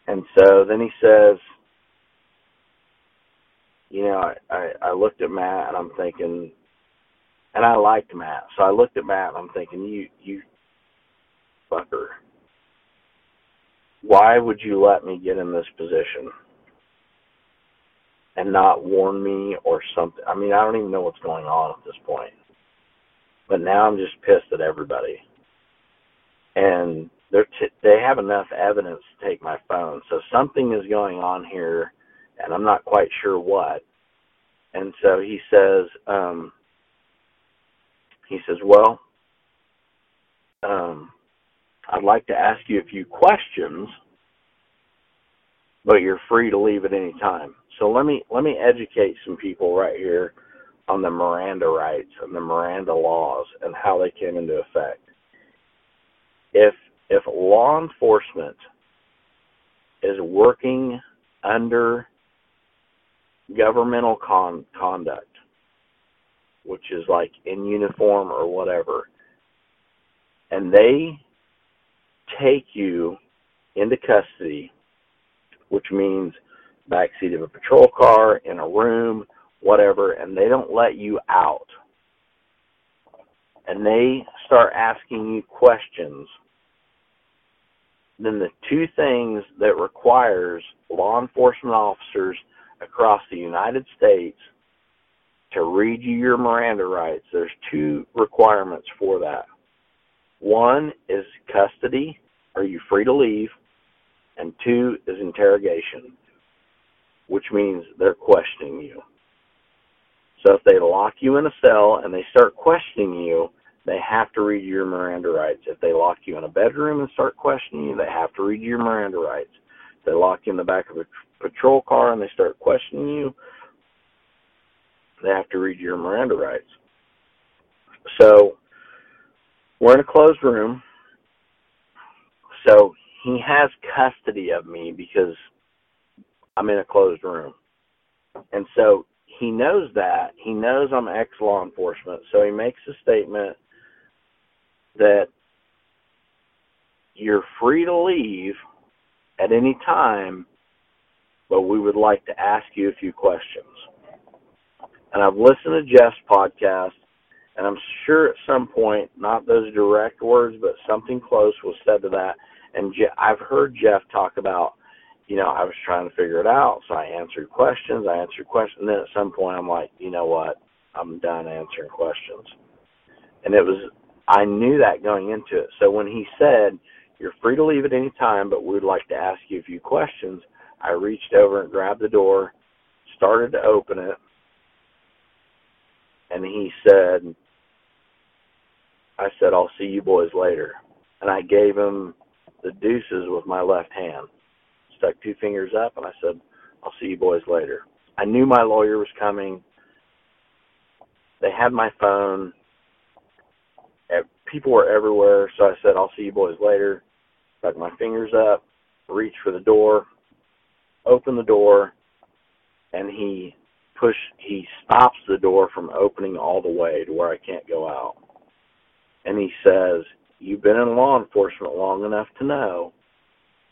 And so then he says, you know, I, I, I looked at Matt and I'm thinking, and I liked Matt, so I looked at Matt and I'm thinking, you, you fucker, why would you let me get in this position and not warn me or something? I mean, I don't even know what's going on at this point, but now I'm just pissed at everybody, and they're t- they have enough evidence to take my phone, so something is going on here and I'm not quite sure what. And so he says, um, he says, well, um, I'd like to ask you a few questions, but you're free to leave at any time. So let me let me educate some people right here on the Miranda rights and the Miranda laws and how they came into effect. If if law enforcement is working under governmental con- conduct, which is like in uniform or whatever, and they take you into custody, which means backseat of a patrol car, in a room, whatever, and they don't let you out. And they start asking you questions. Then the two things that requires law enforcement officers across the United States to read you your Miranda rights, there's two requirements for that. One is custody, are you free to leave? And two is interrogation, which means they're questioning you. So if they lock you in a cell and they start questioning you, they have to read you your Miranda rights. If they lock you in a bedroom and start questioning you, they have to read you your Miranda rights. If they lock you in the back of a patrol car and they start questioning you, they have to read your Miranda rights. So we're in a closed room. So he has custody of me because I'm in a closed room. And so he knows that. He knows I'm ex law enforcement. So he makes a statement that you're free to leave at any time, but we would like to ask you a few questions. And I've listened to Jeff's podcast, and I'm sure at some point, not those direct words, but something close was said to that. And Je- I've heard Jeff talk about you know, I was trying to figure it out. So I answered questions. I answered questions. And then at some point, I'm like, you know what? I'm done answering questions. And it was, I knew that going into it. So when he said, you're free to leave at any time, but we'd like to ask you a few questions, I reached over and grabbed the door, started to open it. And he said, I said, I'll see you boys later. And I gave him the deuces with my left hand stuck two fingers up, and I said, I'll see you boys later. I knew my lawyer was coming. They had my phone. People were everywhere, so I said, I'll see you boys later. Stuck my fingers up, reached for the door, opened the door, and he push he stops the door from opening all the way to where I can't go out. And he says, You've been in law enforcement long enough to know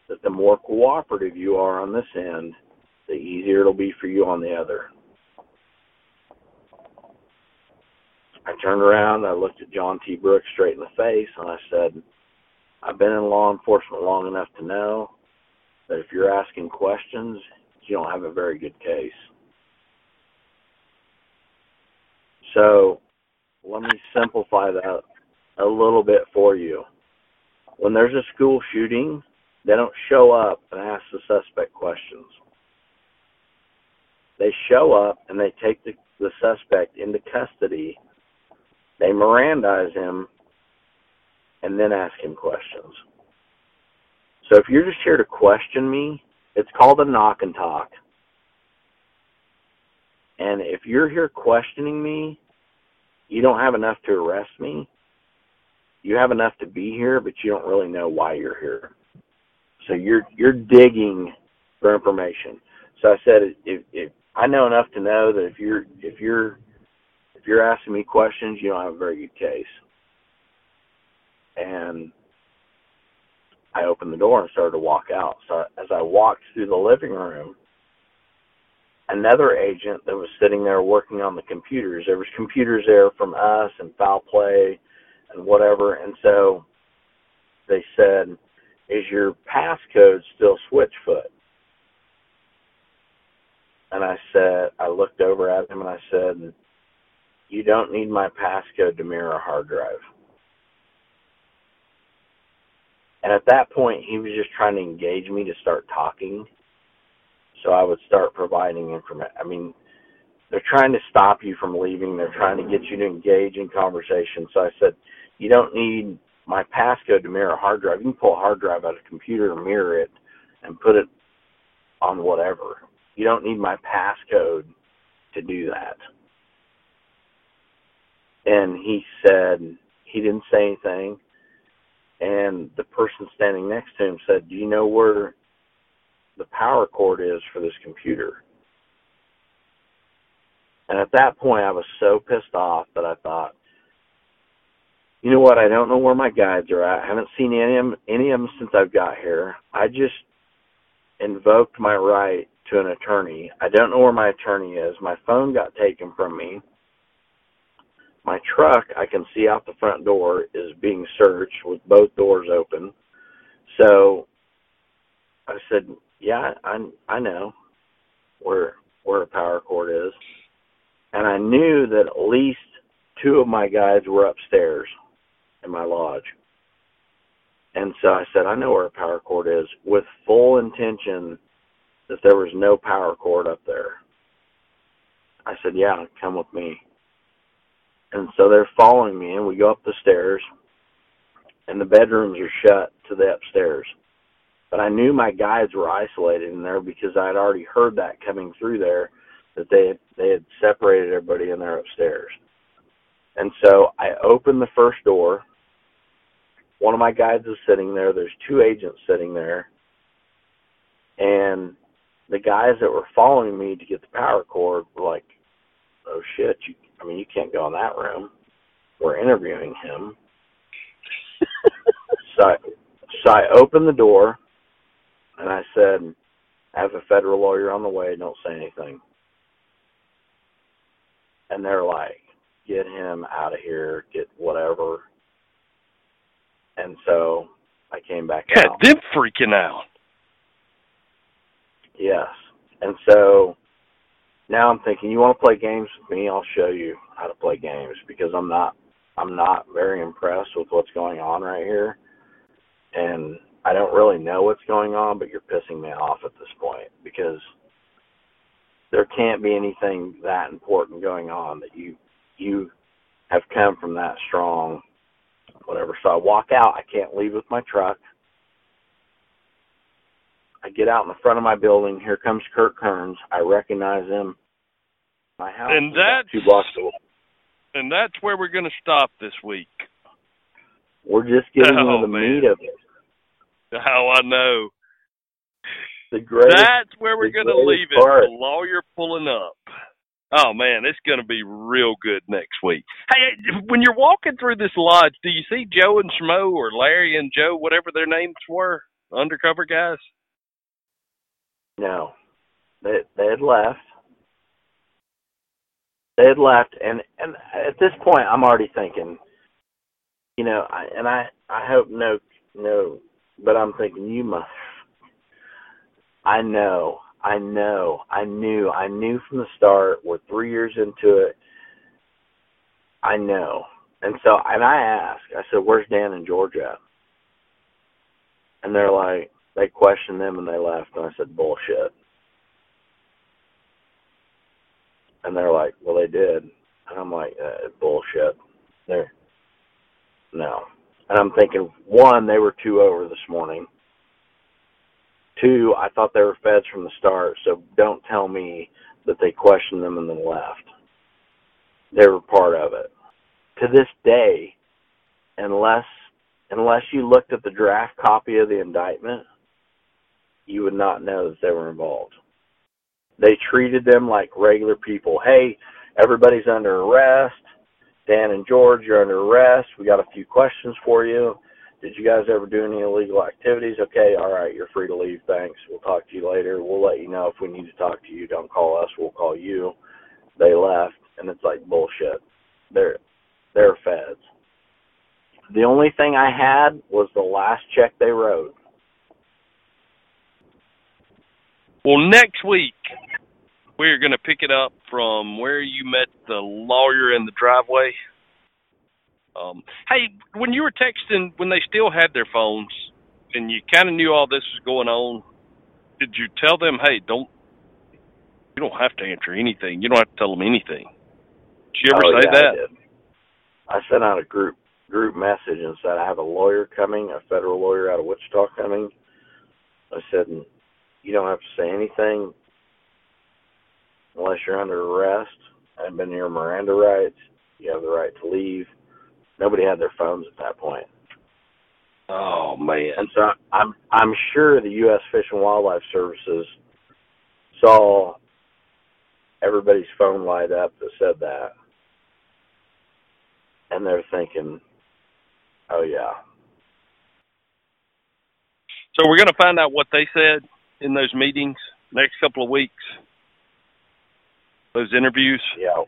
that the more cooperative you are on this end, the easier it'll be for you on the other. I turned around, I looked at John T. Brooks straight in the face, and I said, I've been in law enforcement long enough to know that if you're asking questions, you don't have a very good case. So let me simplify that a little bit for you. When there's a school shooting, they don't show up and ask the suspect questions. They show up and they take the, the suspect into custody. They Mirandize him and then ask him questions. So if you're just here to question me, it's called a knock and talk. And if you're here questioning me, you don't have enough to arrest me. You have enough to be here, but you don't really know why you're here. So you're you're digging for information. So I said, if, if I know enough to know that if you're if you're if you're asking me questions, you don't have a very good case. And I opened the door and started to walk out. So as I walked through the living room, another agent that was sitting there working on the computers. There was computers there from us and Fowl Play and whatever. And so they said, is your passcode still Switchfoot? And I said, I looked over at him and I said, You don't need my passcode to mirror a hard drive. And at that point, he was just trying to engage me to start talking. So I would start providing information. I mean, they're trying to stop you from leaving. They're trying to get you to engage in conversation. So I said, you don't need my passcode to mirror a hard drive. You can pull a hard drive out of a computer and mirror it and put it on whatever. You don't need my passcode to do that. And he said he didn't say anything. And the person standing next to him said, Do you know where the power cord is for this computer? And at that point, I was so pissed off that I thought, you know what? I don't know where my guides are at. I haven't seen any of them, any of them since I've got here. I just invoked my right to an attorney. I don't know where my attorney is. My phone got taken from me. My truck, I can see out the front door, is being searched with both doors open. So I said, "Yeah, I I know where where a power cord is," and I knew that at least two of my guys were upstairs in my lodge. And so I said, I know where a power cord is, with full intention that there was no power cord up there. I said, Yeah, come with me. And so they're following me, and we go up the stairs, and the bedrooms are shut to the upstairs. But I knew my guides were isolated in there because I had already heard that coming through there that they had, they had separated everybody in there upstairs. And so I opened the first door one of my guides is sitting there. There's two agents sitting there. And the guys that were following me to get the power cord were like, oh shit, you, I mean, you can't go in that room. We're interviewing him. so, I, so I opened the door and I said, I have a federal lawyer on the way. Don't say anything. And they're like, get him out of here, get whatever. And so I came back yeah, out. them freaking out. Yes. And so now I'm thinking, you want to play games with me? I'll show you how to play games because I'm not I'm not very impressed with what's going on right here. And I don't really know what's going on, but you're pissing me off at this point because there can't be anything that important going on that you you have come from that strong whatever. So I walk out. I can't leave with my truck. I get out in the front of my building. Here comes Kurt Kerns. I recognize him. My house and is that's, two blocks away. And that's where we're going to stop this week. We're just getting oh, into the man. meat of it. How I know. The greatest. That's where we're going to leave it. part. The lawyer pulling up. Oh man, it's going to be real good next week. Hey, when you're walking through this lodge, do you see Joe and Schmo or Larry and Joe, whatever their names were, undercover guys? No, they they had left. They had left, and and at this point, I'm already thinking, you know, I, and I I hope no no, but I'm thinking you must. I know, I know, I knew, I knew from the start. We're three years into it. I know, and so and I asked. I said, "Where's Dan and Georgia?" And they're like, they questioned them and they left, and I said, "Bullshit." And they're like, "Well, they did," and I'm like, uh, "Bullshit." They're no, and I'm thinking, one, they were two over this morning. Two, I thought they were feds from the start, so don't tell me that they questioned them and then left. They were part of it. To this day, unless unless you looked at the draft copy of the indictment, you would not know that they were involved. They treated them like regular people. Hey, everybody's under arrest. Dan and George, you're under arrest. We got a few questions for you. Did you guys ever do any illegal activities? Okay, all right, you're free to leave. Thanks. We'll talk to you later. We'll let you know if we need to talk to you. Don't call us. We'll call you. They left, and it's like bullshit. They're they're feds. The only thing I had was the last check they wrote. Well, next week we're going to pick it up from where you met the lawyer in the driveway. Um, hey, when you were texting, when they still had their phones, and you kind of knew all this was going on, did you tell them, "Hey, don't You don't have to answer anything. You don't have to tell them anything. Did you ever oh, say yeah, that? I. I sent out a group group message and said I have a lawyer coming, a federal lawyer out of Wichita coming. I said you don't have to say anything unless you're under arrest and been your Miranda rights. You have the right to leave. Nobody had their phones at that point. Oh man! And so I'm I'm sure the U.S. Fish and Wildlife Services saw everybody's phone light up that said that, and they're thinking, "Oh yeah." So we're going to find out what they said in those meetings next couple of weeks. Those interviews. Yeah.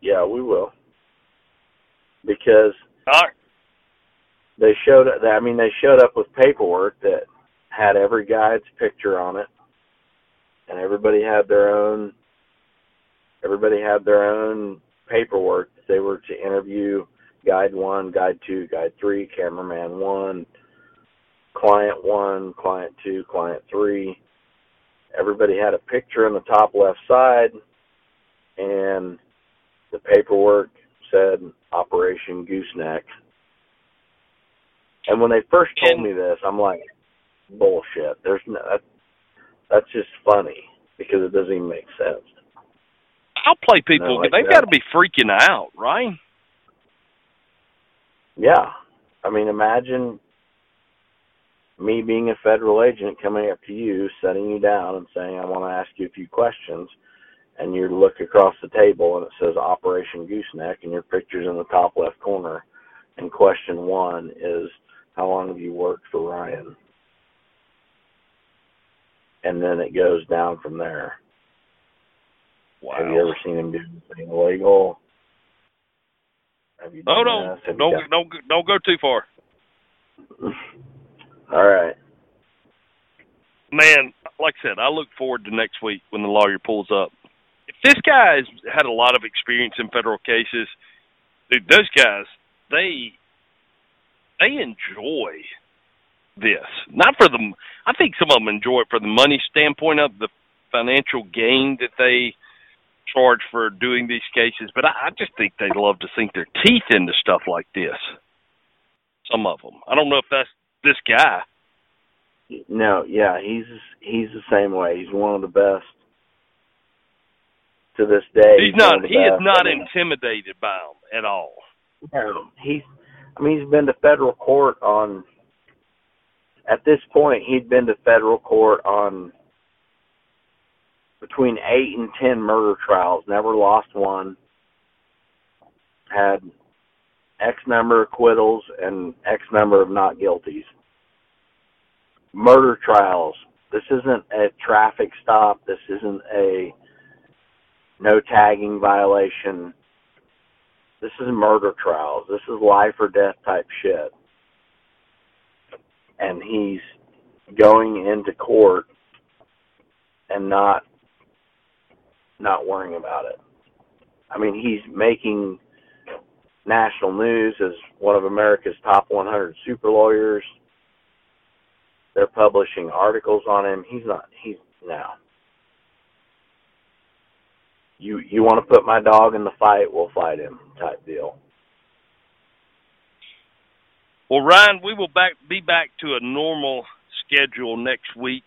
Yeah, we will. Because right. they showed I mean they showed up with paperwork that had every guide's picture on it and everybody had their own everybody had their own paperwork they were to interview guide 1, guide 2, guide 3, cameraman 1, client 1, client 2, client 3. Everybody had a picture on the top left side and the paperwork said Operation Gooseneck. And when they first told me this, I'm like, bullshit. There's no that, that's just funny because it doesn't even make sense. I'll play people. Like They've got to be freaking out, right? Yeah. I mean, imagine me being a federal agent coming up to you, setting you down, and saying, I want to ask you a few questions. And you look across the table and it says Operation Gooseneck, and your picture's in the top left corner. And question one is, How long have you worked for Ryan? And then it goes down from there. Wow. Have you ever seen him do anything illegal? Have you Oh no! Don't don't don't go too far, All right. man. Like I said, I look forward to next week when the lawyer pulls up. If this guy has had a lot of experience in federal cases, dude, those guys they they enjoy this. Not for the. I think some of them enjoy it for the money standpoint of the financial gain that they charge for doing these cases, but I, I just think they love to sink their teeth into stuff like this. Some of them. I don't know if that's this guy. No, yeah, he's he's the same way. He's one of the best to this day. He's one not. He is not I mean, intimidated by them at all. No, he's. I mean, he's been to federal court on. At this point, he'd been to federal court on between eight and ten murder trials. Never lost one. Had X number of acquittals and X number of not guilties. Murder trials. This isn't a traffic stop. This isn't a no tagging violation. This is murder trials. This is life or death type shit. And he's going into court and not not worrying about it. I mean, he's making national news as one of America's top 100 super lawyers. They're publishing articles on him. He's not. He's now. You you want to put my dog in the fight? We'll fight him. Type deal. Well, Ryan, we will back be back to a normal schedule next week.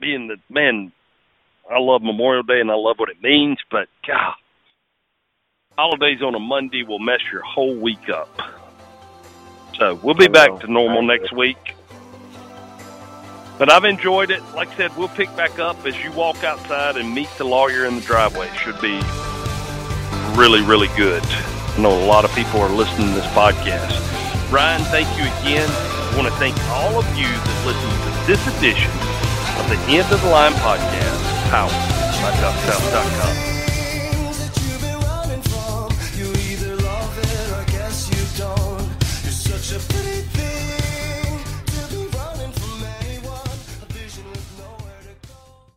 Being the man, I love Memorial Day and I love what it means, but God, holidays on a Monday will mess your whole week up. So we'll be back to normal next week. But I've enjoyed it. Like I said, we'll pick back up as you walk outside and meet the lawyer in the driveway. It should be really, really good. I know a lot of people are listening to this podcast. Ryan, thank you again. I want to thank all of you that listened to this edition of the End of the Line podcast, powered by DuckSouth.com.